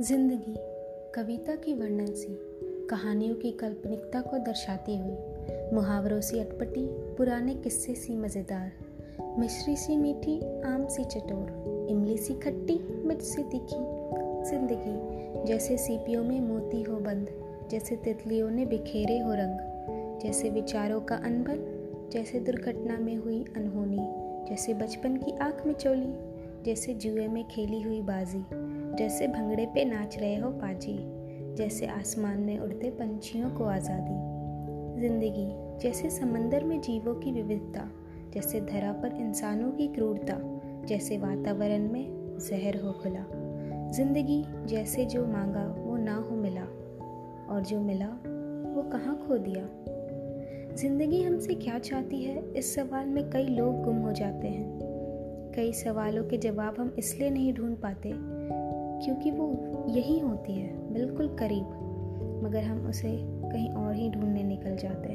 ज़िंदगी, कविता की वर्णन सी, कहानियों की काल्पनिकता को दर्शाती हुई मुहावरों सी अटपटी, पुराने किस्से सी मज़ेदार। मिश्री सी मीठी, आम सी चटोर। इमली सी खट्टी, मिर्च सी तीखी। ज़िंदगी, जैसे सीपियों में मोती हो बंद, जैसे तितलियों ने बिखेरे हो रंग। जैसे विचारों का अनबन, जैसे दुर्घटना में हुई अनहोनी। जैसे बचपन की आँख में चोली जैसे जुए में खेली हुई बाजी, जैसे भंगड़े पे नाच रहे हो पाजी, जैसे आसमान में उड़ते पंछियों को आज़ादी। ज़िंदगी, जैसे समंदर में जीवों की विविधता, जैसे धरा पर इंसानों की क्रूरता, जैसे वातावरण में जहर हो खुला। ज़िंदगी, जैसे जो मांगा वो ना हो मिला, और जो मिला वो कहाँ खो दिया। ज़िंदगी हमसे क्या चाहती है? इस सवाल में कई लोग गुम हो जाते हैं। कई सवालों के जवाब हम इसलिए नहीं ढूंढ पाते क्योंकि वो यही होती है, बिल्कुल करीब। मगर हम उसे कहीं और ही ढूँढने निकल जाते हैं।